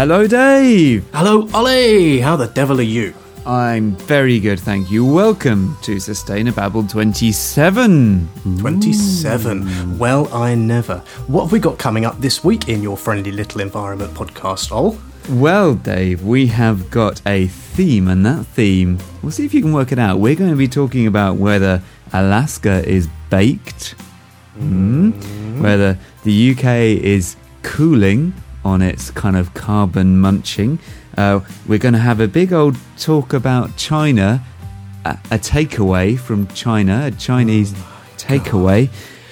Hello, Dave. Hello, Ollie. How the devil are you? I'm very good, thank you. Welcome to Sustainababble 27. 27. Well, I never. What have we got coming up this week in your friendly little environment podcast, Ol? Well, Dave, we have got a theme, and that theme, we'll see if you can work it out. We're going to be talking about whether Alaska is baked, mm. whether the UK is cooling on its kind of carbon munching. Uh, we're going to have a big old talk about China, a, a takeaway from China, a Chinese oh takeaway.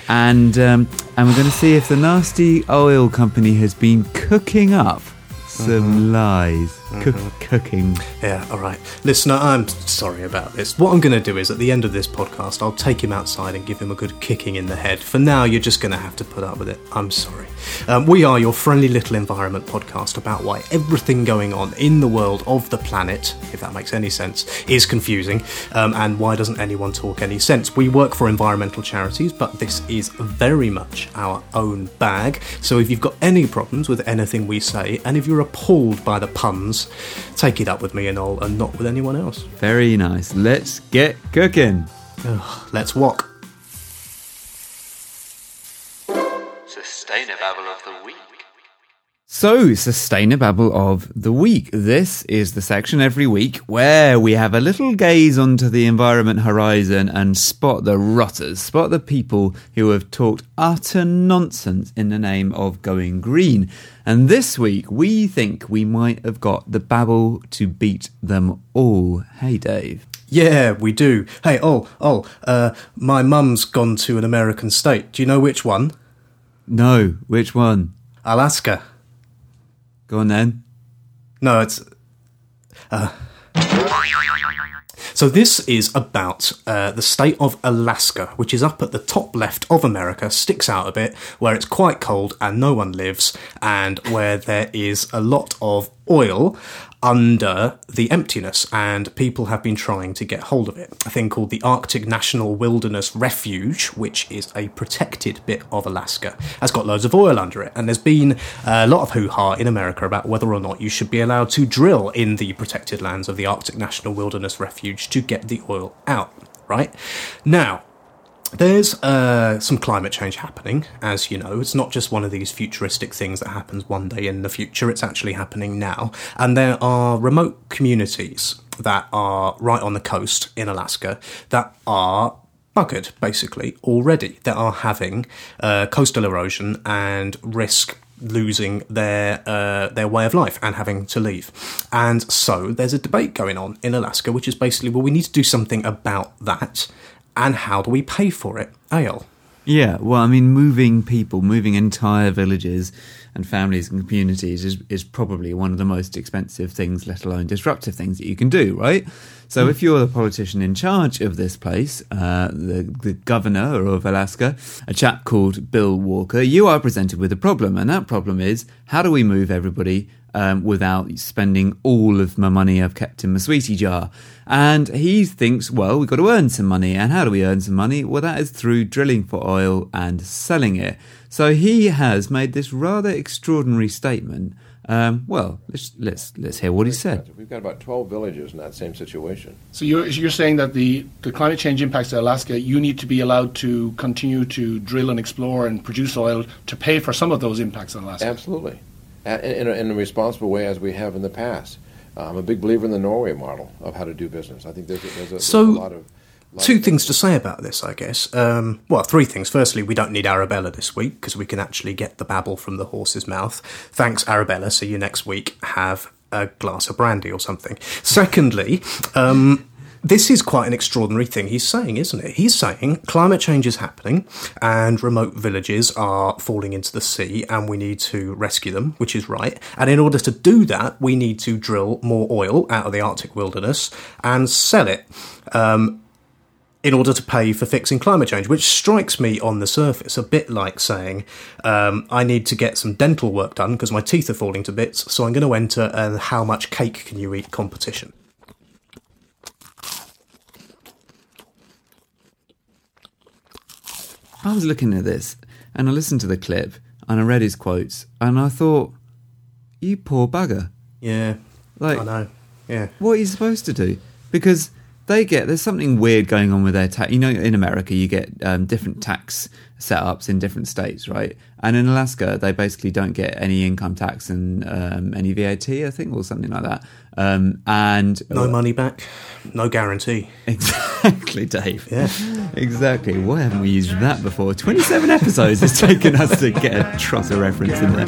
And um, and we're going to see if the nasty oil company has been cooking up some mm-hmm. lies. Mm-hmm. cooking. Yeah, all right. Listener, I'm sorry about this. What I'm going to do is at the end of this podcast, I'll take him outside and give him a good kicking in the head. For now, you're just going to have to put up with it. I'm sorry. Um, we are your friendly little environment podcast about why everything going on in the world of the planet, if that makes any sense, is confusing, um, and why doesn't anyone talk any sense? We work for environmental charities, but this is very much our own bag. So if you've got any problems with anything we say, and if you're appalled by the puns, take it up with me and all, and not with anyone else. Very nice. Let's get cooking. Ugh, let's walk. So, Sustainababble of the Week. This is the section every week where we have a little gaze onto the environment horizon and spot the rotters, spot the people who have talked utter nonsense in the name of going green. And this week, we think we might have got the babble to beat them all. Hey, Dave. Yeah, we do. Hey, oh, oh, uh, my mum's gone to an American state. Do you know which one? No, which one? Alaska. Go on then. No, it's. Uh. So, this is about uh, the state of Alaska, which is up at the top left of America, sticks out a bit, where it's quite cold and no one lives, and where there is a lot of oil under the emptiness, and people have been trying to get hold of it. A thing called the Arctic National Wilderness Refuge, which is a protected bit of Alaska, has got loads of oil under it. And there's been a lot of hoo ha in America about whether or not you should be allowed to drill in the protected lands of the Arctic National Wilderness Refuge to get the oil out, right? Now, there's uh, some climate change happening, as you know. It's not just one of these futuristic things that happens one day in the future, it's actually happening now. And there are remote communities that are right on the coast in Alaska that are buggered, basically, already, that are having uh, coastal erosion and risk losing their uh, their way of life and having to leave. And so there's a debate going on in Alaska, which is basically, well, we need to do something about that and how do we pay for it? Ale. Yeah, well, I mean, moving people, moving entire villages and families and communities is, is probably one of the most expensive things, let alone disruptive things that you can do, right? So, mm. if you're the politician in charge of this place, uh, the, the governor of Alaska, a chap called Bill Walker, you are presented with a problem. And that problem is how do we move everybody um, without spending all of my money I've kept in my sweetie jar. And he thinks, well, we've got to earn some money. And how do we earn some money? Well, that is through drilling for oil and selling it. So he has made this rather extraordinary statement. Um, well, let's let's let's hear what he said. We've got about twelve villages in that same situation. So you're you're saying that the, the climate change impacts of Alaska, you need to be allowed to continue to drill and explore and produce oil to pay for some of those impacts on Alaska. Absolutely in a, in a responsible way as we have in the past. Uh, I'm a big believer in the Norway model of how to do business. I think there's, a, there's, a, so, there's a lot of Two things to say about this, I guess. Um, well, three things. Firstly, we don't need Arabella this week because we can actually get the babble from the horse's mouth. Thanks, Arabella. See you next week. Have a glass of brandy or something. Secondly, um, this is quite an extraordinary thing he's saying, isn't it? He's saying climate change is happening and remote villages are falling into the sea and we need to rescue them, which is right. And in order to do that, we need to drill more oil out of the Arctic wilderness and sell it. Um, in order to pay for fixing climate change, which strikes me on the surface a bit like saying, um, I need to get some dental work done because my teeth are falling to bits, so I'm going to enter a how much cake can you eat competition. I was looking at this and I listened to the clip and I read his quotes and I thought, you poor bugger. Yeah, Like- I know. Yeah, What are you supposed to do? Because they get there's something weird going on with their tax. You know, in America, you get um, different tax setups in different states, right? And in Alaska, they basically don't get any income tax and um, any VAT, I think, or something like that. Um, and no money back, no guarantee. Exactly, Dave. Yeah. Exactly. Why haven't we used that before? 27 episodes it's taken us to get a trotter reference in there.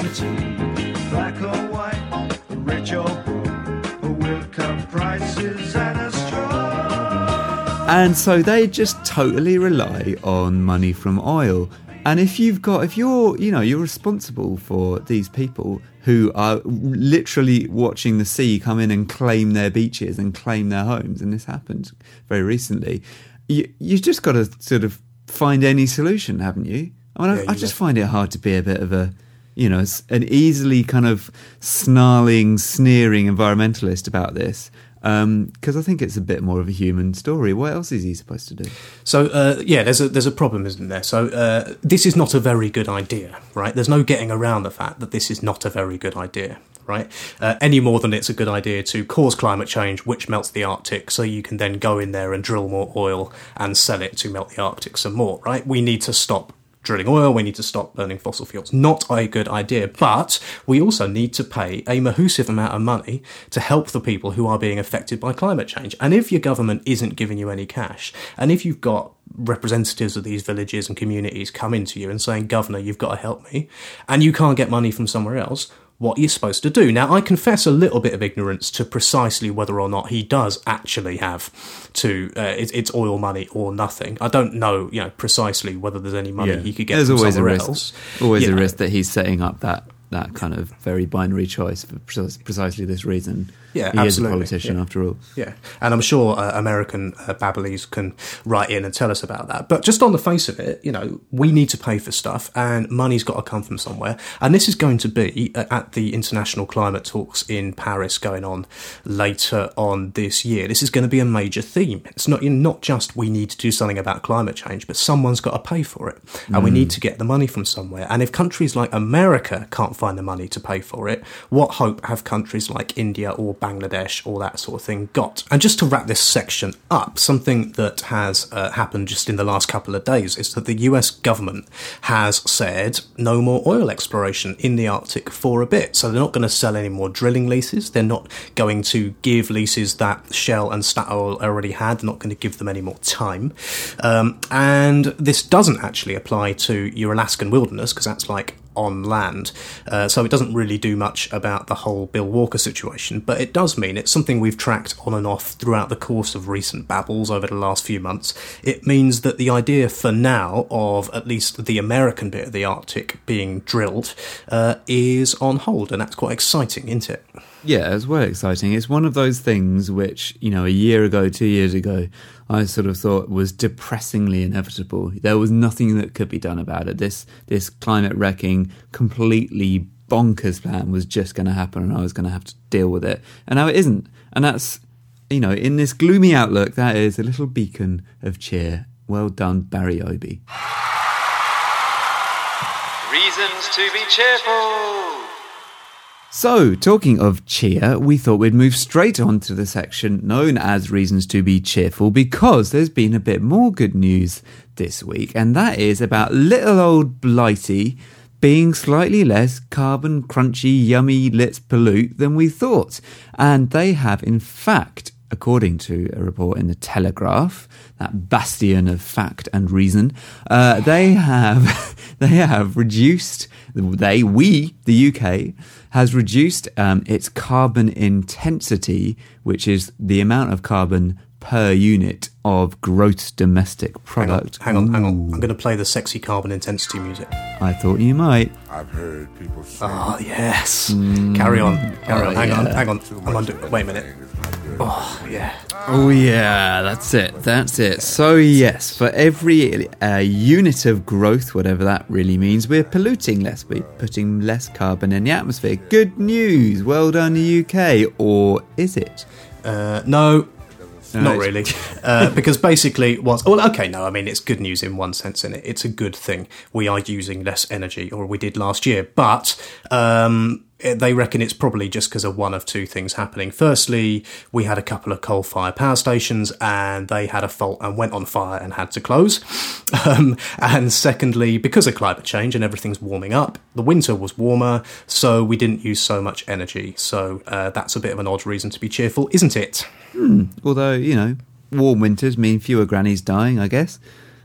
Black or white, rich or poor, with cut prices and a straw. And so they just totally rely on money from oil. And if you've got, if you're, you know, you're responsible for these people who are literally watching the sea come in and claim their beaches and claim their homes, and this happened very recently, you, you've just got to sort of find any solution, haven't you? I mean, Yeah, I, I just find it hard to be a bit of a, you know, an easily kind of snarling, sneering environmentalist about this. Because I think it's a bit more of a human story. What else is he supposed to do? So uh, yeah, there's a there's a problem, isn't there? So uh, this is not a very good idea, right? There's no getting around the fact that this is not a very good idea, right? Uh, any more than it's a good idea to cause climate change, which melts the Arctic, so you can then go in there and drill more oil and sell it to melt the Arctic some more, right? We need to stop drilling oil, we need to stop burning fossil fuels. Not a good idea, but we also need to pay a mahoosive amount of money to help the people who are being affected by climate change. And if your government isn't giving you any cash, and if you've got representatives of these villages and communities coming to you and saying, Governor, you've got to help me, and you can't get money from somewhere else, what you're supposed to do. Now, I confess a little bit of ignorance to precisely whether or not he does actually have to, uh, it's, it's oil money or nothing. I don't know, you know, precisely whether there's any money he could get There's from always a risk. else. Always You a know. risk that he's setting up that that kind of very binary choice for precisely this reason. Yeah, he is a politician yeah. after all. Yeah, and I'm sure uh, American uh, can write in and tell us about that. But just on the face of it, you know, we need to pay for stuff, and money's got to come from somewhere. And this is going to be uh, at the international climate talks in Paris going on later on this year. This is going to be a major theme. It's not you know, not just we need to do something about climate change, but someone's got to pay for it, and we need to get the money from somewhere. And if countries like America can't find the money to pay for it, what hope have countries like India or Bangladesh all that sort of thing got? And just to wrap this section up, something that has uh, happened just in the last couple of days is that the US government has said no more oil exploration in the Arctic for a bit. So they're not going to sell any more drilling leases. They're not going to give leases that Shell and Statoil already had. They're not going to give them any more time. Um, and this doesn't actually apply to your Alaskan wilderness because that's like on land. Uh, so it doesn't really do much about the whole Bill Walker situation, but it does mean it's something we've tracked on and off throughout the course of recent babbles over the last few months. It means that the idea for now of at least the American bit of the Arctic being drilled uh, is on hold, and that's quite exciting, isn't it? Yeah, it's well exciting. It's one of those things which, you know, a year ago, two years ago, I sort of thought was depressingly inevitable. There was nothing that could be done about it. This this climate wrecking, completely bonkers plan was just going to happen, and I was going to have to deal with it. And now it isn't. And that's, you know, in this gloomy outlook, that is a little beacon of cheer. Well done, Barry Obi. Reasons to be cheerful. So, talking of cheer, we thought we'd move straight on to the section known as Reasons to Be Cheerful because there's been a bit more good news this week, and that is about little old Blighty being slightly less carbon crunchy, yummy, let's pollute than we thought. And they have, in fact, according to a report in the Telegraph, that bastion of fact and reason, uh, they have they have reduced they we the UK has reduced um, its carbon intensity, which is the amount of carbon per unit of gross domestic Hang on, product. hang on, hang on. I'm going to play the sexy carbon intensity music. I thought you might. I've heard people say Oh, yes. Mm. Carry on, carry ah, on. Hang on, hang on. I'm under. Wait a minute. Anything is not good. Oh, yeah. Oh yeah, that's it. That's it. So yes, for every uh, unit of growth, whatever that really means, we're polluting less. We're putting less carbon in the atmosphere. Good news. Well done, the UK. Or is it? Uh, no, No, not really. uh, because basically, what's well, okay, no, I mean it's good news in one sense, in it, it's a good thing. We are using less energy, or we did last year, but um, they reckon it's probably just because of one of two things happening. Firstly, we had a couple of coal fired power stations and they had a fault and went on fire and had to close. Um, and secondly, because of climate change and everything's warming up, the winter was warmer, so we didn't use so much energy. So uh, that's a bit of an odd reason to be cheerful, isn't it? Although, you know, warm winters mean fewer grannies dying, I guess.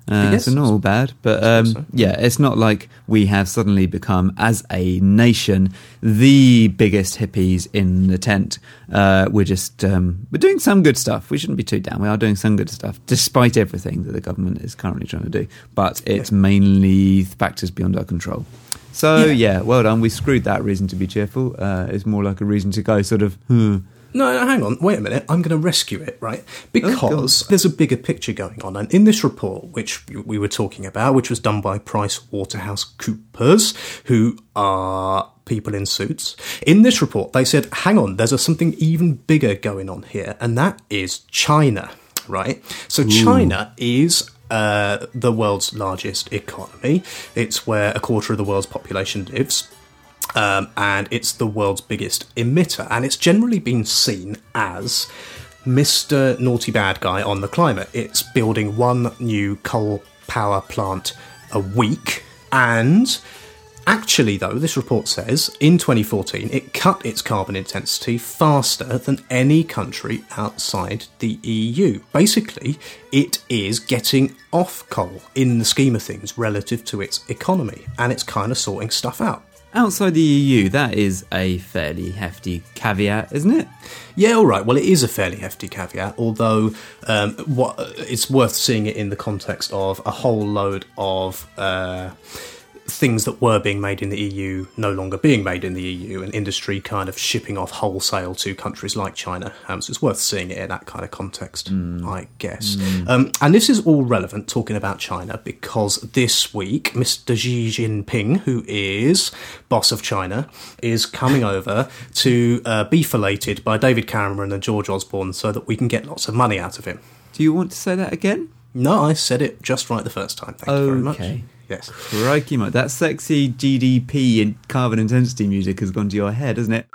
Uh, so not all bad, but um, so. yeah, it's not like we have suddenly become, as a nation, the biggest hippies in the tent. Uh, we're just um, we're doing some good stuff. We shouldn't be too down. We are doing some good stuff, despite everything that the government is currently trying to do. But it's mainly factors beyond our control. So Yeah. yeah, well done. We screwed that reason to be cheerful. Uh, it's more like a reason to go sort of. Hmm. No, no, hang on. Wait a minute. I'm going to rescue it, right? Because God. there's a bigger picture going on. And in this report, which we were talking about, which was done by Price Waterhouse Coopers, who are people in suits, in this report, they said, hang on, there's a, something even bigger going on here, and that is China, right? So China is uh, the world's largest economy. It's where a quarter of the world's population lives um, and it's the world's biggest emitter, and it's generally been seen as Mr. Naughty Bad Guy on the climate. It's building one new coal power plant a week, and actually, though, this report says in 2014 it cut its carbon intensity faster than any country outside the EU. Basically, it is getting off coal in the scheme of things relative to its economy, and it's kind of sorting stuff out. Outside the EU, that is a fairly hefty caveat, isn't it? Yeah, all right. Well, it is a fairly hefty caveat, although um, what it's worth seeing it in the context of a whole load of uh, things that were being made in the EU no longer being made in the EU, and industry kind of shipping off wholesale to countries like China. Um, so it's worth seeing it in that kind of context, I guess. Um, and this is all relevant talking about China because this week, Mr. Xi Jinping, who is boss of China, is coming over to uh, be filleted by David Cameron and George Osborne so that we can get lots of money out of him. Do you want to say that again? No, I said it just right the first time. Thank you very much. Okay. Yes. Crikey, mate. That sexy GDP and carbon intensity music has gone to your head, hasn't it?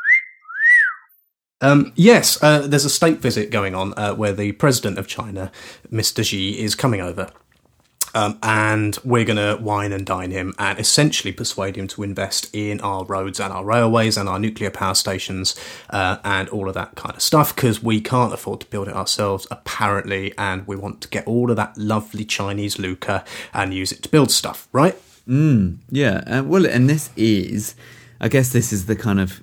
Um, yes, uh, there's a state visit going on uh, where the president of China, Mr. Xi, is coming over. Um, and we're going to wine and dine him and essentially persuade him to invest in our roads and our railways and our nuclear power stations uh, and all of that kind of stuff because we can't afford to build it ourselves, apparently, and we want to get all of that lovely Chinese lucre and use it to build stuff, right? Yeah. Uh, well, and this is, I guess, this is the kind of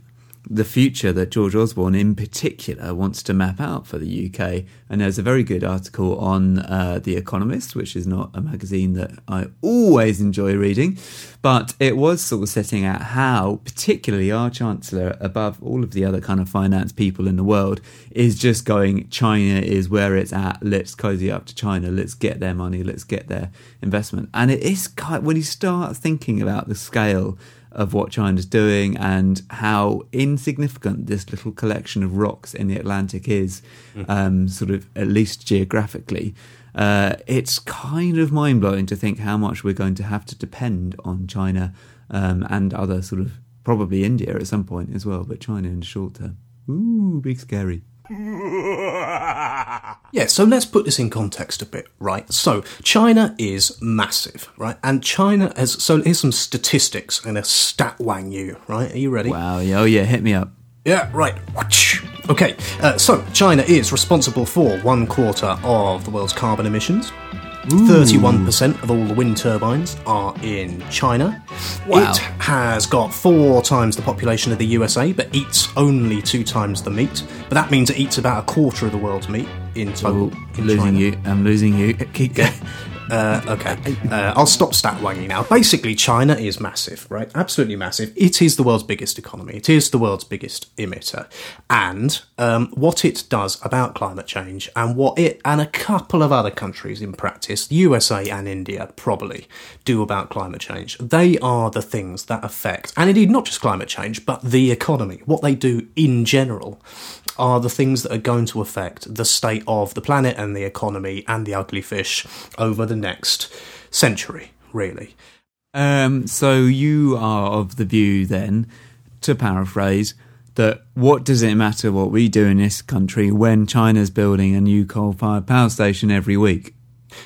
the future that George Osborne, in particular, wants to map out for the UK. And there's a very good article on uh, The Economist, which is not a magazine that I always enjoy reading, but it was sort of setting out how, particularly our Chancellor, above all of the other kind of finance people in the world, is just going, China is where it's at. Let's cozy up to China. Let's get their money. Let's get their investment. And it is kind when you start thinking about the scale of what China's doing and how insignificant this little collection of rocks in the Atlantic is, um, sort of at least geographically. Uh, it's kind of mind blowing to think how much we're going to have to depend on China um, and other sort of probably India at some point as well, but China in the short term. Ooh, big scary. Yeah, so let's put this in context a bit, right? So, China is massive, right? And China has. So, here's some statistics. and a going to stat wang you, right? Are you ready? Wow, yeah, oh yeah, hit me up. Yeah, right. Whoosh. Okay, uh, so China is responsible for one quarter of the world's carbon emissions. 31% of all the wind turbines are in China. Wow. It has got four times the population of the USA, but eats only two times the meat. But that means it eats about a quarter of the world's meat in total. Oh, in losing China. you. I'm losing you. Keep going. Uh, okay, uh, I'll stop stat wanging now. Basically, China is massive, right? Absolutely massive. It is the world's biggest economy. It is the world's biggest emitter. And um, what it does about climate change, and what it and a couple of other countries in practice, USA and India probably, do about climate change, they are the things that affect, and indeed not just climate change, but the economy. What they do in general are the things that are going to affect the state of the planet and the economy and the ugly fish over the next century, really. Um, so you are of the view then to paraphrase, that what does it matter what we do in this country when China's building a new coal fired power station every week?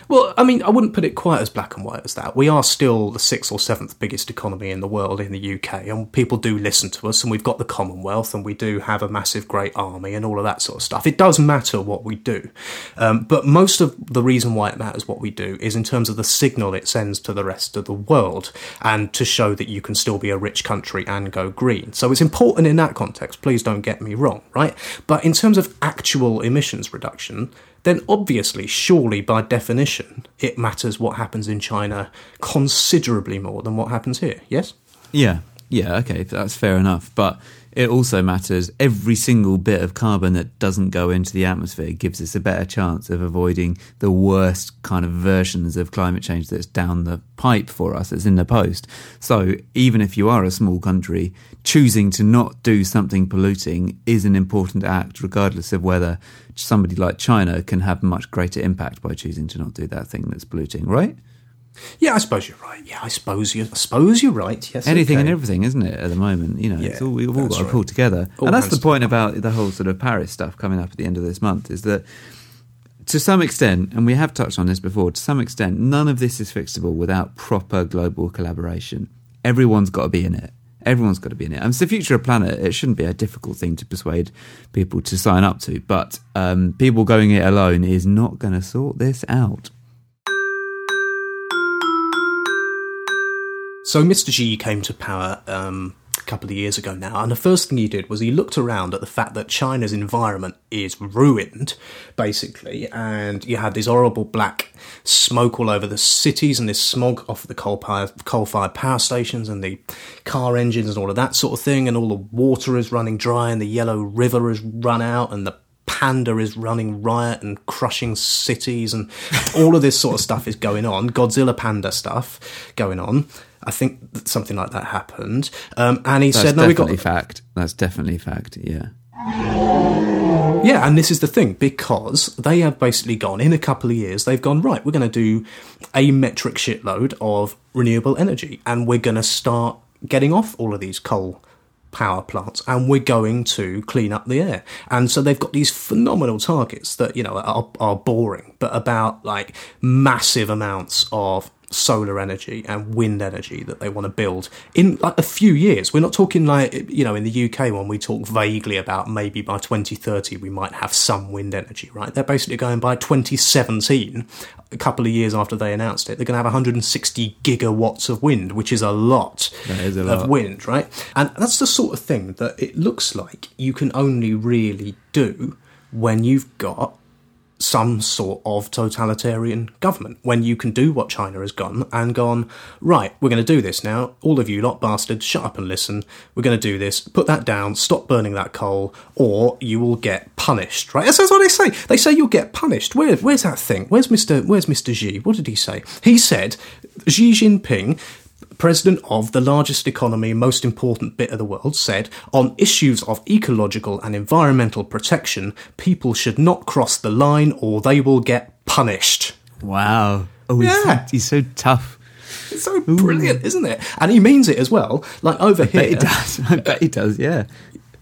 Well, I mean, I wouldn't put it quite as black and white as that. We are still the sixth or seventh biggest economy in the world in the UK, and people do listen to us, and we've got the Commonwealth, and we do have a massive, great army, and all of that sort of stuff. It does matter what we do. Um, but most of the reason why it matters what we do is in terms of the signal it sends to the rest of the world, and to show that you can still be a rich country and go green. So it's important in that context, please don't get me wrong, right? But in terms of actual emissions reduction, then obviously, surely by definition, it matters what happens in China considerably more than what happens here. Yes? Yeah, yeah, okay, that's fair enough. But it also matters every single bit of carbon that doesn't go into the atmosphere gives us a better chance of avoiding the worst kind of versions of climate change that's down the pipe for us, that's in the post. So even if you are a small country, choosing to not do something polluting is an important act, regardless of whether somebody like China can have much greater impact by choosing to not do that thing that's polluting, right? Yeah, I suppose you're right. Yeah, I suppose you. I suppose you're right. Yes, anything okay. and everything, isn't it? At the moment, you know, it's Yeah, all, we've all got to right. pull together, All and that's the point about the whole sort of Paris stuff coming up at the end of this month. Is that to some extent, and we have touched on this before, to some extent, none of this is fixable without proper global collaboration. Everyone's got to be in it. Everyone's got to be in it. And it's the future of planet. It shouldn't be a difficult thing to persuade people to sign up to. But um, people going it alone is not going to sort this out. So Mr. Xi came to power um, a couple of years ago now, and the first thing he did was he looked around at the fact that China's environment is ruined, basically, and you had this horrible black smoke all over the cities and this smog off the coal coal-fired power stations and the car engines and all of that sort of thing, and all the water is running dry and the Yellow River has run out and the panda is running riot and crushing cities and all of this sort of stuff is going on godzilla panda stuff going on i think that something like that happened um, and he That's said no we got definitely fact. That's definitely fact. Yeah. yeah and this is the thing because they have basically gone in a couple of years they've gone right we're going to do a metric shitload of renewable energy and we're going to start getting off all of these coal power plants and we're going to clean up the air and so they've got these phenomenal targets that you know are, are boring but about like massive amounts of solar energy and wind energy that they want to build in like a few years we're not talking like you know in the UK when we talk vaguely about maybe by 2030 we might have some wind energy right they're basically going by 2017 a couple of years after they announced it they're going to have 160 gigawatts of wind which is a lot is a of lot. wind, right? And that's the sort of thing that it looks like you can only really do when you've got some sort of totalitarian government. When you can do what China has gone and gone, right, we're going to do this now. All of you lot bastards, shut up and listen. We're going to do this. Put that down. Stop burning that coal, or you will get punished. Right? That's, that's what they say. They say you'll get punished. Where, where's that thing? Where's Mister? Where's Mister Xi? What did he say? He said Xi Jinping president of the largest economy, most important bit of the world, said on issues of ecological and environmental protection, people should not cross the line or they will get punished. Wow. Oh, he's, Yeah. so, he's so tough. It's so brilliant, isn't it? And he means it as well. Like over Bet he here, does. I bet he does. Yeah.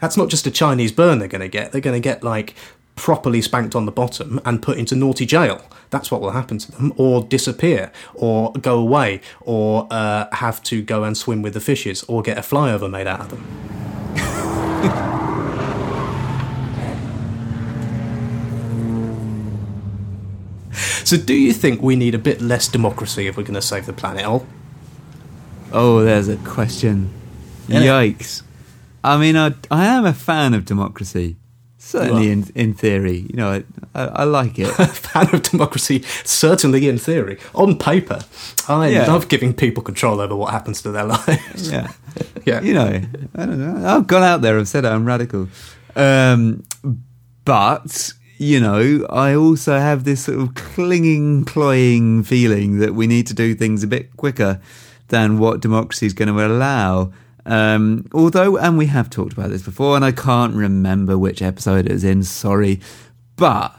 that's not just a Chinese burn they're going to get. They're going to get like properly spanked on the bottom and put into naughty jail. That's what will happen to them, or disappear, or go away, or uh, have to go and swim with the fishes, or get a flyover made out of them. so, do you think we need a bit less democracy if we're going to save the planet? Al? Oh, there's a question. Yikes. I mean, I, I am a fan of democracy. Certainly are. in, in theory. You know, I, I, like it. fan of democracy, certainly in theory. On paper, I Yeah. love giving people control over what happens to their lives. yeah. yeah. You know, I don't know. I've gone out there, I've said I'm radical. Um, but, you know, I also have this sort of clinging, cloying feeling that we need to do things a bit quicker than what democracy is going to allow. Um, although, and we have talked about this before, and I can't remember which episode it was in, sorry. But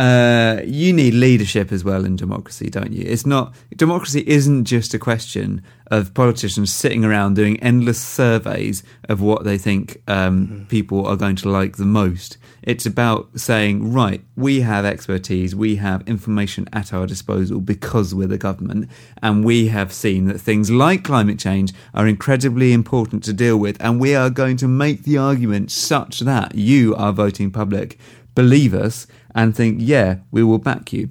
uh, you need leadership as well in democracy, don't you? It's not democracy isn't just a question of politicians sitting around doing endless surveys of what they think um, people are going to like the most. It's about saying, right, we have expertise, we have information at our disposal because we're the government, and we have seen that things like climate change are incredibly important to deal with, and we are going to make the argument such that you, our voting public, believe us and think, yeah, we will back you.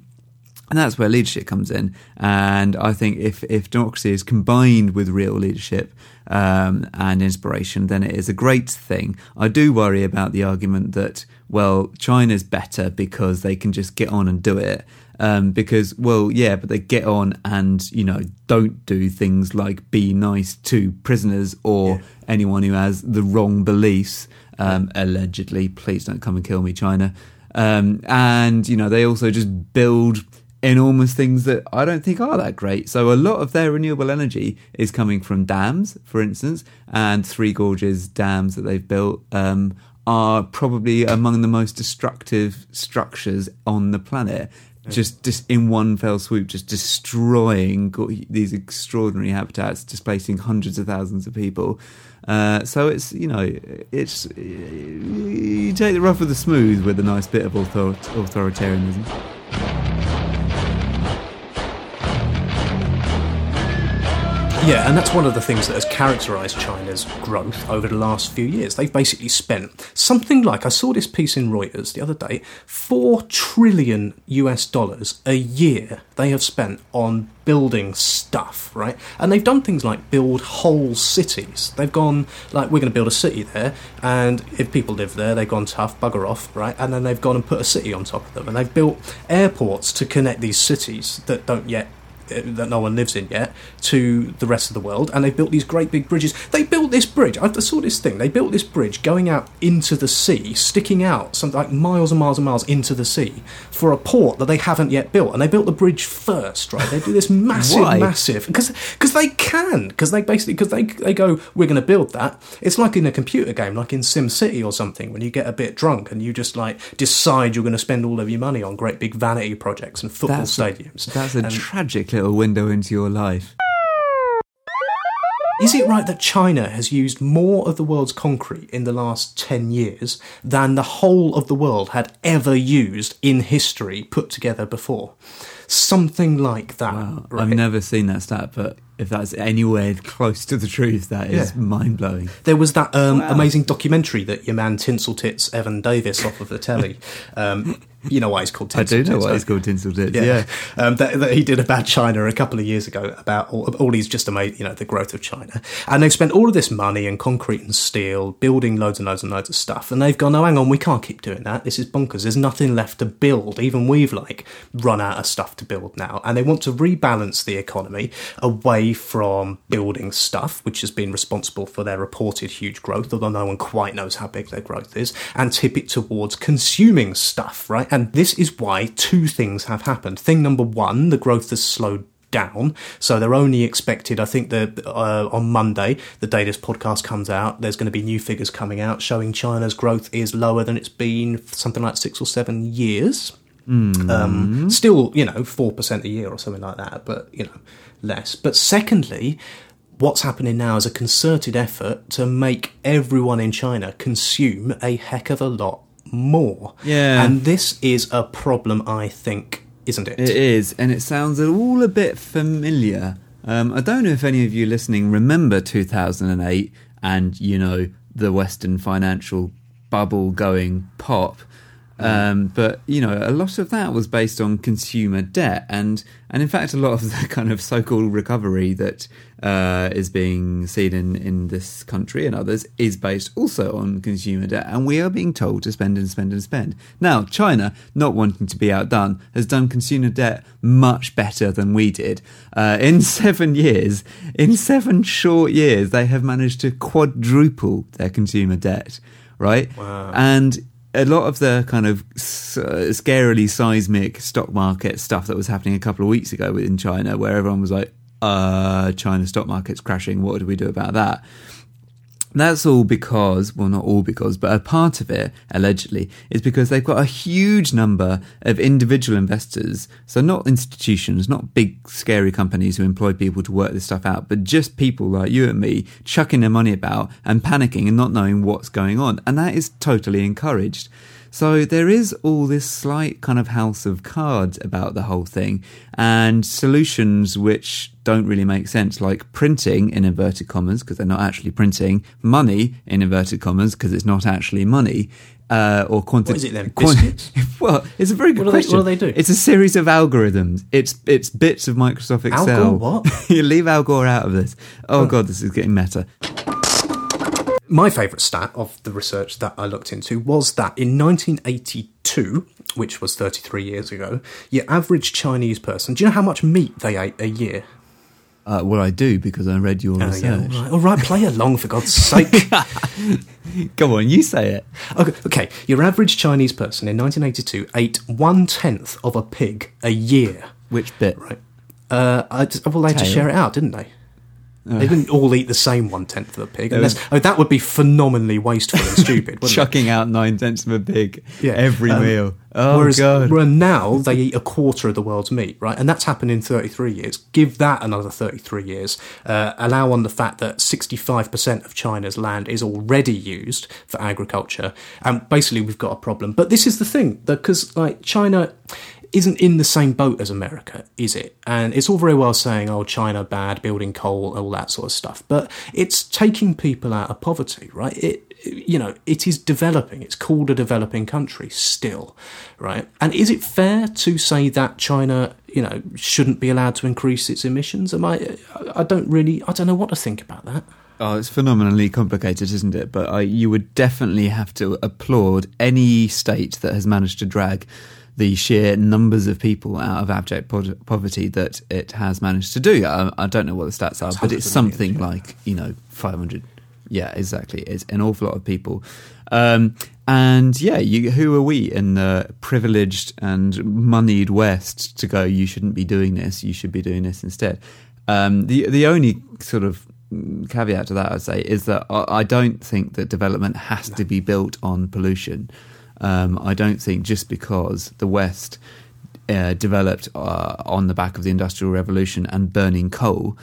And that's where leadership comes in. And I think if, if democracy is combined with real leadership um, and inspiration, then it is a great thing. I do worry about the argument that, well, China's better because they can just get on and do it. Um, because, well, yeah, but they get on and, you know, don't do things like be nice to prisoners or anyone who has the wrong beliefs, um, allegedly. Please don't come and kill me, China. Um, and, you know, they also just build enormous things that I don't think are that great. So a lot of their renewable energy is coming from dams, for instance, and Three Gorges dams that they've built um, are probably among the most destructive structures on the planet. Just, just in one fell swoop, just destroying these extraordinary habitats, displacing hundreds of thousands of people. Uh, so it's you know it's you take the rough with the smooth with a nice bit of author- authoritarianism. Yeah, and that's one of the things that has characterised China's growth over the last few years. They've basically spent something like, I saw this piece in Reuters the other day, 4 trillion US dollars a year they have spent on building stuff, right? And they've done things like build whole cities. They've gone, like, we're going to build a city there, and if people live there, they've gone tough, bugger off, right? And then they've gone and put a city on top of them, and they've built airports to connect these cities that don't yet that no one lives in yet to the rest of the world and they built these great big bridges. They built this bridge. I saw this thing. They built this bridge going out into the sea sticking out something like miles and miles and miles into the sea for a port that they haven't yet built. And they built the bridge first right? They do this massive massive. Because because they can. Because they basically because they they go we're going to build that. It's like in a computer game like in sim city or something when you get a bit drunk and you just like decide you're going to spend all of your money on great big vanity projects and football That's a- stadiums. That's a And- tragic little window into your life. Is it right that China has used more of the world's concrete in the last 10 years than the whole of the world had ever used in history put together before? Something like that. right? I've never seen that stat, but if that's anywhere close to the truth, that is Yeah. mind blowing. There was that um, Wow. amazing documentary that your man Tinseltits Evan Davis off of the telly. Um, you know why he's called Tinsel I do know Tits, why it's called tinsel tits. Yeah, Yeah. Um, that, that he did about China a couple of years ago about all, all these just amazing, you know, the growth of China, and they've spent all of this money and concrete and steel building loads and loads and loads of stuff, and they've gone, oh, hang on, we can't keep doing that. This is bonkers. There's nothing left to build. Even we've like run out of stuff to build now, and they want to rebalance the economy away from building stuff, which has been responsible for their reported huge growth, although no one quite knows how big their growth is, and tip it towards consuming stuff, right? And this is why two things have happened. Thing number one, the growth has slowed down. So they're only expected, I think, that uh, on Monday, the day this podcast comes out, there's going to be new figures coming out showing China's growth is lower than it's been for something like six or seven years. Um, still, you know, 4% a year or something like that, but, you know, less. But secondly, what's happening now is a concerted effort to make everyone in China consume a heck of a lot more. Yeah. And this is a problem, I think, isn't it? It is, and it sounds all a bit familiar. Um, I don't know if any of you listening remember 2008 and, you know, the Western financial bubble going pop. Um, but you know, a lot of that was based on consumer debt, and and in fact, a lot of the kind of so-called recovery that uh, is being seen in in this country and others is based also on consumer debt, and we are being told to spend and spend and spend. Now, China, not wanting to be outdone, has done consumer debt much better than we did. Uh, in seven years, in seven short years, they have managed to quadruple their consumer debt. Right, Wow. and a lot of the kind of uh, scarily seismic stock market stuff that was happening a couple of weeks ago in China, where everyone was like, uh, China stock market's crashing. What do we do about that? That's all because, well, not all because, but a part of it, allegedly, is because they've got a huge number of individual investors. So, not institutions, not big, scary companies who employ people to work this stuff out, but just people like you and me chucking their money about and panicking and not knowing what's going on. And that is totally encouraged. So there is all this slight kind of house of cards about the whole thing and solutions which don't really make sense, like printing in inverted commas, because they're not actually printing, money in inverted commas, because it's not actually money. Uh, or quanti- What is it then, biscuits? well, it's a very good What they- question. what do they do? It's a series of algorithms. It's it's bits of Microsoft Al Excel. Gore, what? you leave Al Gore out of this. Oh god, this is getting meta. My favourite stat of the research that I looked into was that in 1982, which was 33 years ago, your average Chinese person, do you know how much meat they ate a year? Uh, well, I do because I read your Oh, yeah, research. all right, all right, play along for God's sake. Go on, you say it. Okay, okay, your average Chinese person in 1982 ate one tenth of a pig a year. Which bit? Right. Uh, I just, well, they had to share it out, didn't they? They didn't all eat the same one tenth of a pig. There was- oh, that would be phenomenally wasteful and stupid. Wouldn't it? chucking out nine tenths of a pig Yeah, every um, meal. Oh whereas, god! whereas now they eat a quarter of the world's meat, right? And that's happened in 33 years. Give that another 33 years. Uh, allow on the fact that 65% of China's land is already used for agriculture, and basically we've got a problem. But this is the thing, because like China isn't in the same boat as America, is it? And it's all very well saying, "Oh, China bad, building coal, all that sort of stuff," but it's taking people out of poverty, right? It you know, it is developing. It's called a developing country still, right? And is it fair to say that China, you know, shouldn't be allowed to increase its emissions? Am I? I don't really. I don't know what to think about that. Oh, it's phenomenally complicated, isn't it? But I, you would definitely have to applaud any state that has managed to drag the sheer numbers of people out of abject po- poverty that it has managed to do. I, I don't know what the stats are, but it's something like you know five hundred. Yeah, exactly. It's an awful lot of people. Um, and yeah, you, who are we in the privileged and moneyed West to go? You shouldn't be doing this. You should be doing this instead. Um, the the only sort of caveat to that I'd say is that I, I don't think that development has to be built on pollution. Um, I don't think just because the West uh, developed uh, on the back of the Industrial Revolution and burning coal,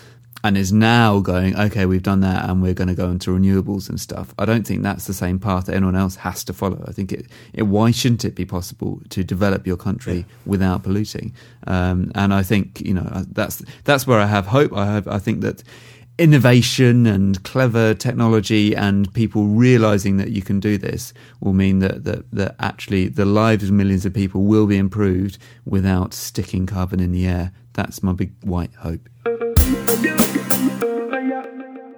and is now going, okay, we've done that, and we're going to go into renewables and stuff. I don't think that's the same path that anyone else has to follow. I think it, it why shouldn't it be possible to develop your country without polluting? Um, and I think you know uh, that's that's where I have hope. I have I think that innovation and clever technology and people realizing that you can do this will mean that, that, that actually the lives of millions of people will be improved without sticking carbon in the air. That's my big white hope.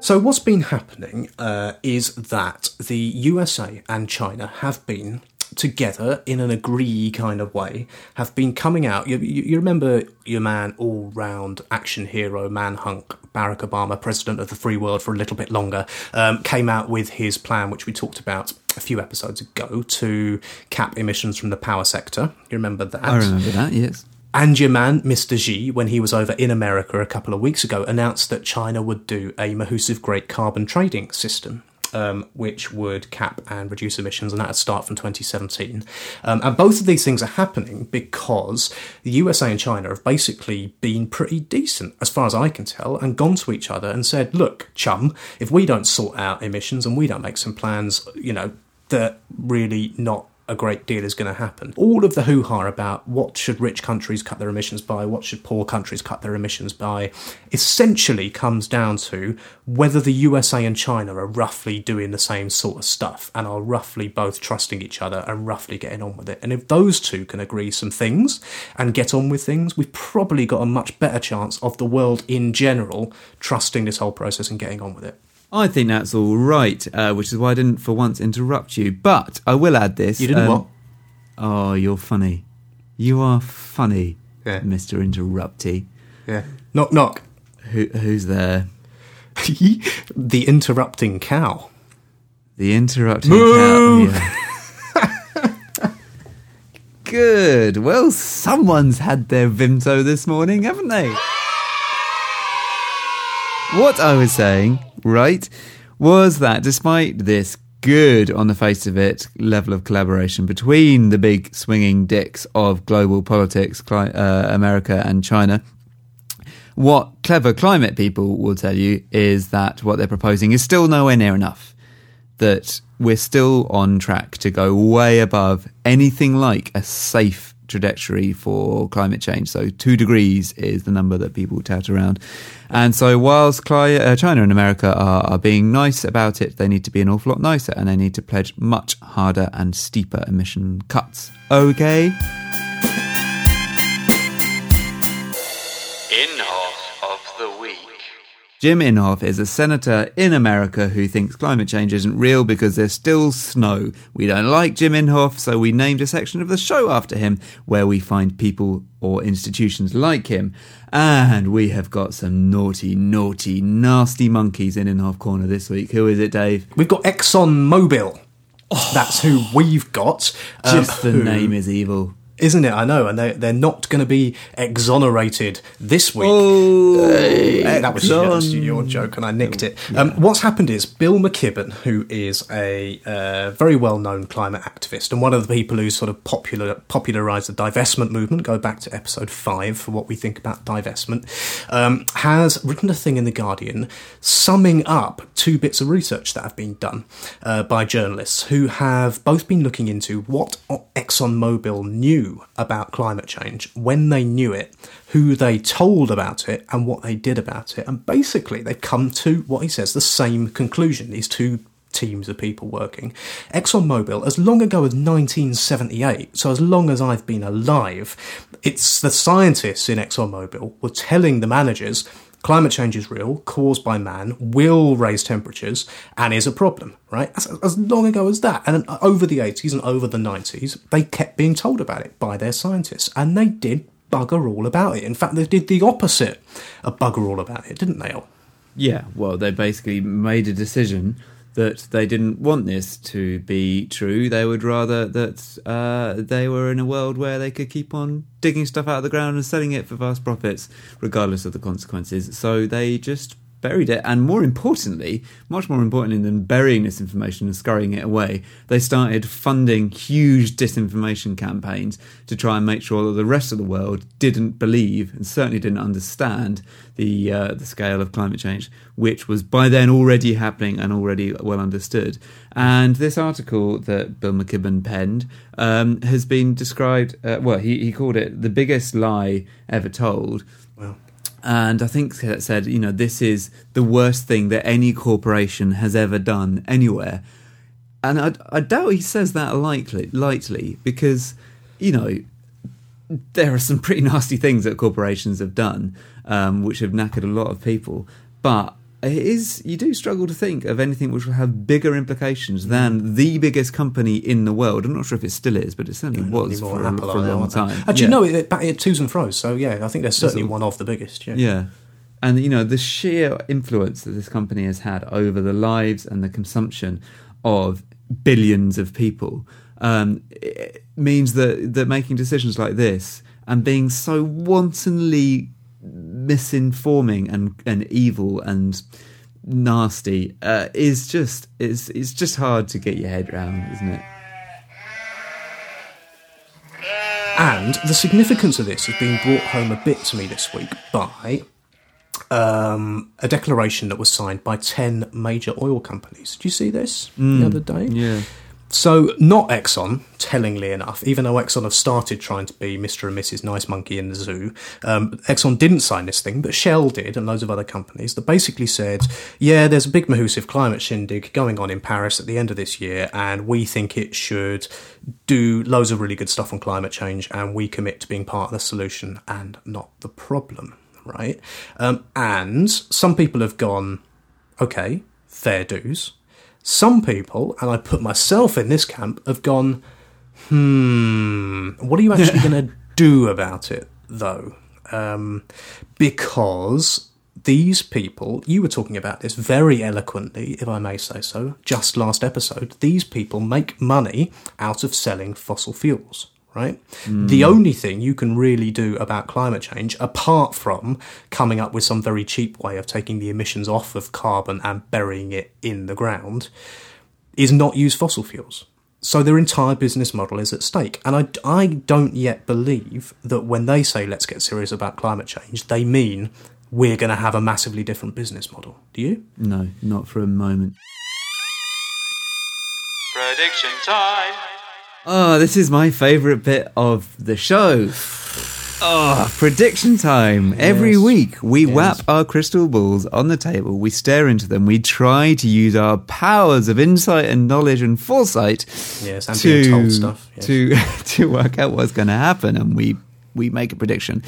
So what's been happening uh, is that the USA and China have been together in an agree kind of way have been coming out you, you, you remember your man all round action hero man hunk barack obama president of the free world for a little bit longer um, came out with his plan which we talked about a few episodes ago to cap emissions from the power sector you remember that I remember that, yes. and your man, Mr. Xi, when he was over in America a couple of weeks ago, announced that China would do a Mahusive Great Carbon Trading System. Um, which would cap and reduce emissions, and that would start from 2017. Um, and both of these things are happening because the USA and China have basically been pretty decent, as far as I can tell, and gone to each other and said, "Look, chum, if we don't sort out emissions and we don't make some plans, you know, they're really not a great deal is going to happen. All of the hoo ha about what should rich countries cut their emissions by, what should poor countries cut their emissions by, essentially comes down to whether the USA and China are roughly doing the same sort of stuff and are roughly both trusting each other and roughly getting on with it. And if those two can agree some things and get on with things, we've probably got a much better chance of the world in general trusting this whole process and getting on with it. I think that's all right, uh, which is why I didn't for once interrupt you. But I will add this. You didn't um, what? Oh, you're funny. You are funny, Yeah. Mr. Interrupty. Yeah. Knock knock. Who, who's there? the interrupting cow. The interrupting Moo! cow. Yeah. Good. Well, someone's had their Vimto this morning, haven't they? What I was saying, right, was that despite this good on the face of it level of collaboration between the big swinging dicks of global politics, uh, America and China, what clever climate people will tell you is that what they're proposing is still nowhere near enough. That we're still on track to go way above anything like a safe trajectory for climate change. So, two degrees is the number that people tout around. And so, whilst uh, China and America are, are being nice about it, they need to be an awful lot nicer and they need to pledge much harder and steeper emission cuts. Okay? Jim Inhofe is a senator in America who thinks climate change isn't real because there's still snow. We don't like Jim Inhofe, so we named a section of the show after him where we find people or institutions like him. And we have got some naughty, naughty, nasty monkeys in Inhofe Corner this week. Who is it, Dave? We've got Exxon Mobil. That's who we've got. Um, Just the who- name is evil. Isn't it? I know, and they they're not going to be exonerated this week. Oh, Hey, that was that was your joke, and I nicked it. Um, what's happened is Bill McKibben, who is a uh, very well-known climate activist and one of the people who sort of popular popularised the divestment movement, go back to episode five for what we think about divestment, um, has written a thing in the Guardian summing up two bits of research that have been done uh, by journalists who have both been looking into what ExxonMobil knew about climate change, when they knew it, who they told about it, and what they did about it. And basically, they've come to what he says the same conclusion. These two teams of people working. ExxonMobil, as long ago as 1978, so as long as I've been alive, it's the scientists in ExxonMobil were telling the managers climate change is real, caused by man, will raise temperatures, and is a problem, right? As, as long ago as that. And over the 80s and over the 90s, they kept being told about it by their scientists, and they did bugger all about it. In fact, they did the opposite of bugger all about it, didn't they? Yeah, well, they basically made a decision that they didn't want this to be true. They would rather that uh, they were in a world where they could keep on digging stuff out of the ground and selling it for vast profits, regardless of the consequences. So they just buried it. And more importantly, much more importantly than burying this information and scurrying it away, they started funding huge disinformation campaigns to try and make sure that the rest of the world didn't believe and certainly didn't understand the uh, the scale of climate change, which was by then already happening and already well understood. And this article that Bill McKibben penned um, has been described. Uh, well, he he called it the biggest lie ever told. And I think it said, you know, this is the worst thing that any corporation has ever done anywhere. And I, I doubt he says that lightly, lightly because, you know, there are some pretty nasty things that corporations have done, um, which have knackered a lot of people. But it is you do struggle to think of anything which will have bigger implications than the biggest company in the world. I'm not sure if it still is, but it certainly Not was for, a, Apple for a long they? time. Actually, Yeah. no, it, back at twos and fro's. So yeah, I think they're certainly a- one of the biggest. Yeah. Yeah. And, you know, the sheer influence that this company has had over the lives and the consumption of billions of people um, it means that, that making decisions like this and being so wantonly misinforming and, and evil and nasty uh, is just it's, it's just hard to get your head around, isn't it? And the significance of this has been brought home a bit to me this week by um, a declaration that was signed by 10 major oil companies. Did you see this the other day? Yeah. So, not Exxon, tellingly enough, even though Exxon have started trying to be Mr. and Mrs. Nice Monkey in the zoo, um, Exxon didn't sign this thing, but Shell did, and loads of other companies that basically said, yeah, there's a big Mahusive climate shindig going on in Paris at the end of this year, and we think it should do loads of really good stuff on climate change, and we commit to being part of the solution and not the problem, right? Um, and some people have gone, okay, fair dues. Some people, and I put myself in this camp, have gone, hmm, what are you actually going to do about it, though? Um, because these people, you were talking about this very eloquently, if I may say so, just last episode. These people make money out of selling fossil fuels, right? right? The only thing you can really do about climate change, apart from coming up with some very cheap way of taking the emissions off of carbon and burying it in the ground, is not use fossil fuels. So their entire business model is at stake. And I, I don't yet believe that when they say let's get serious about climate change, they mean we're going to have a massively different business model. Do you? No, not for a moment. Prediction time. Oh, this is my favourite bit of the show. Oh, prediction time. Every Yes. week we Yes. whap our crystal balls on the table, we stare into them, we try to use our powers of insight and knowledge and foresight Yes, and to, told stuff. Yes. to to work out what's going to happen and we we make a prediction.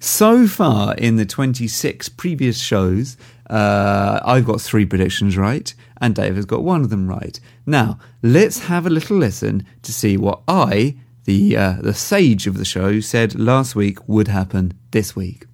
So far in the 26 previous shows, uh, I've got three predictions right, and Dave has got one of them right. Now, let's have a little listen to see what I, the uh, the sage of the show, said last week would happen this week.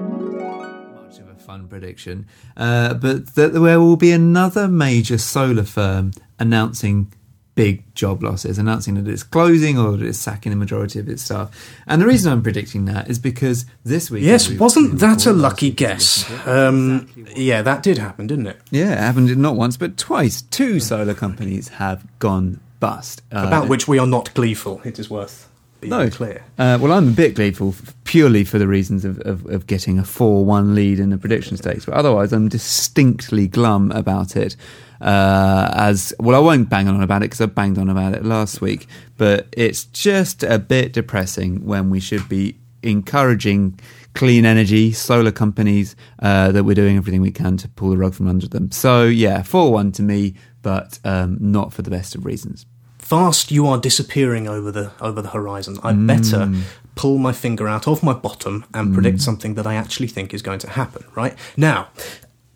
Much of a fun prediction, uh, but that there will be another major solar firm announcing big job losses, announcing that it's closing or that it's sacking the majority of its staff. And the reason I'm predicting that is because this week, Yes, wasn't that a lucky guess? Um, yeah, that did happen, didn't it? Yeah, it happened not once but twice. Two solar companies have gone bust. Uh, About which we are not gleeful. It is worth being no, clear. Uh, well, I'm a bit gleeful purely for the reasons of, of, of getting a 4 1 lead in the prediction stakes, but otherwise, I'm distinctly glum about it. Uh, as well, I won't bang on about it because I banged on about it last week, but it's just a bit depressing when we should be encouraging clean energy, solar companies, uh, that we're doing everything we can to pull the rug from under them. So, yeah, 4 1 to me, but um, not for the best of reasons. Fast, you are disappearing over the over the horizon. I better pull my finger out of my bottom and predict something that I actually think is going to happen. Right now.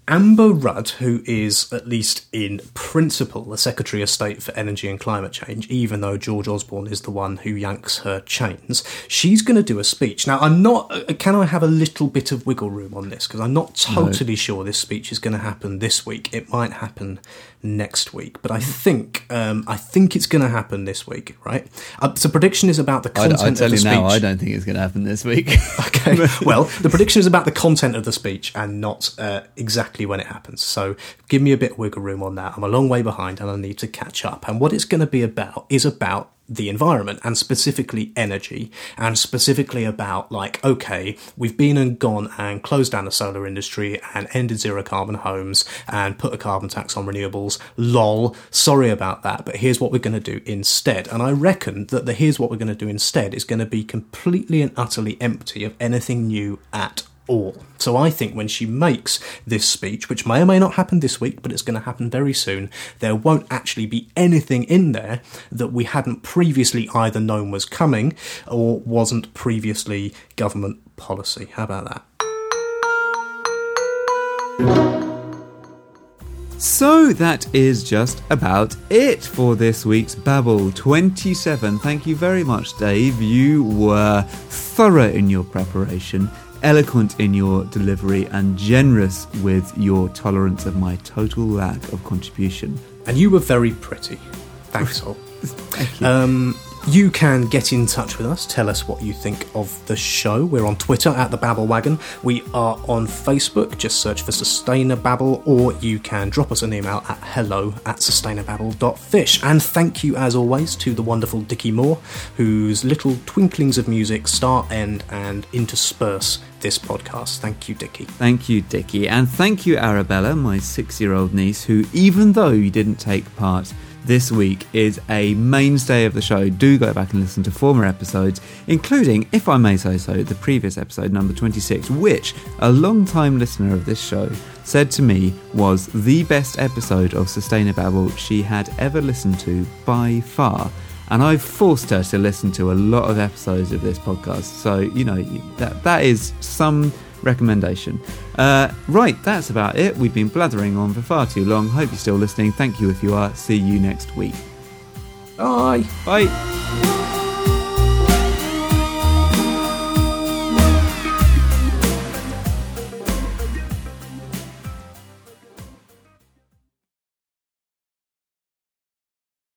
Amber Rudd, who is at least in principle the Secretary of State for Energy and Climate Change, even though George Osborne is the one who yanks her chains, she's going to do a speech. Now, I'm not. uh, Can I have a little bit of wiggle room on this? Because I'm not totally sure this speech is going to happen this week. It might happen next week, but I think um, I think it's going to happen this week. Right? Uh, so, prediction is about the content I of tell the you speech. now, I don't think it's going to happen this week. Okay. well, the prediction is about the content of the speech and not uh, exactly when it happens. So give me a bit of wiggle room on that. I'm a long way behind and I need to catch up. And what it's going to be about is about the environment and specifically energy and specifically about like okay we've been and gone and closed down the solar industry and ended zero carbon homes and put a carbon tax on renewables. Lol sorry about that but here's what we're going to do instead. And i reckon that the here's what we're going to do instead is going to be completely and utterly empty of anything new at all. So I think when she makes this speech, which may or may not happen this week, but it's going to happen very soon, there won't actually be anything in there that we hadn't previously either known was coming or wasn't previously government policy. How about that? So that is just about it for this week's Babble 27. Thank you very much, Dave. You were thorough in your preparation, eloquent in your delivery, and generous with your tolerance of my total lack of contribution. And you were very pretty. Thanks, all. Thank you. Um, you can get in touch with us. Tell us what you think of the show. We're on Twitter at the Babble Wagon. We are on Facebook. Just search for Sustainababble, or you can drop us an email at hello at sustainababble.fish. And thank you, as always, to the wonderful Dickie Moore, whose little twinklings of music start, end, and intersperse this podcast. Thank you, Dickie. Thank you, Dickie. And thank you, Arabella, my six year old niece, who, even though you didn't take part this week, is a mainstay of the show. Do go back and listen to former episodes, including, if I may say so, the previous episode, number 26, which a long time listener of this show said to me was the best episode of Sustainababble she had ever listened to by far. And I've forced her to listen to a lot of episodes of this podcast. So, you know, that, that is some recommendation. Uh, right, that's about it. We've been blathering on for far too long. Hope you're still listening. Thank you if you are. See you next week. Bye. Bye.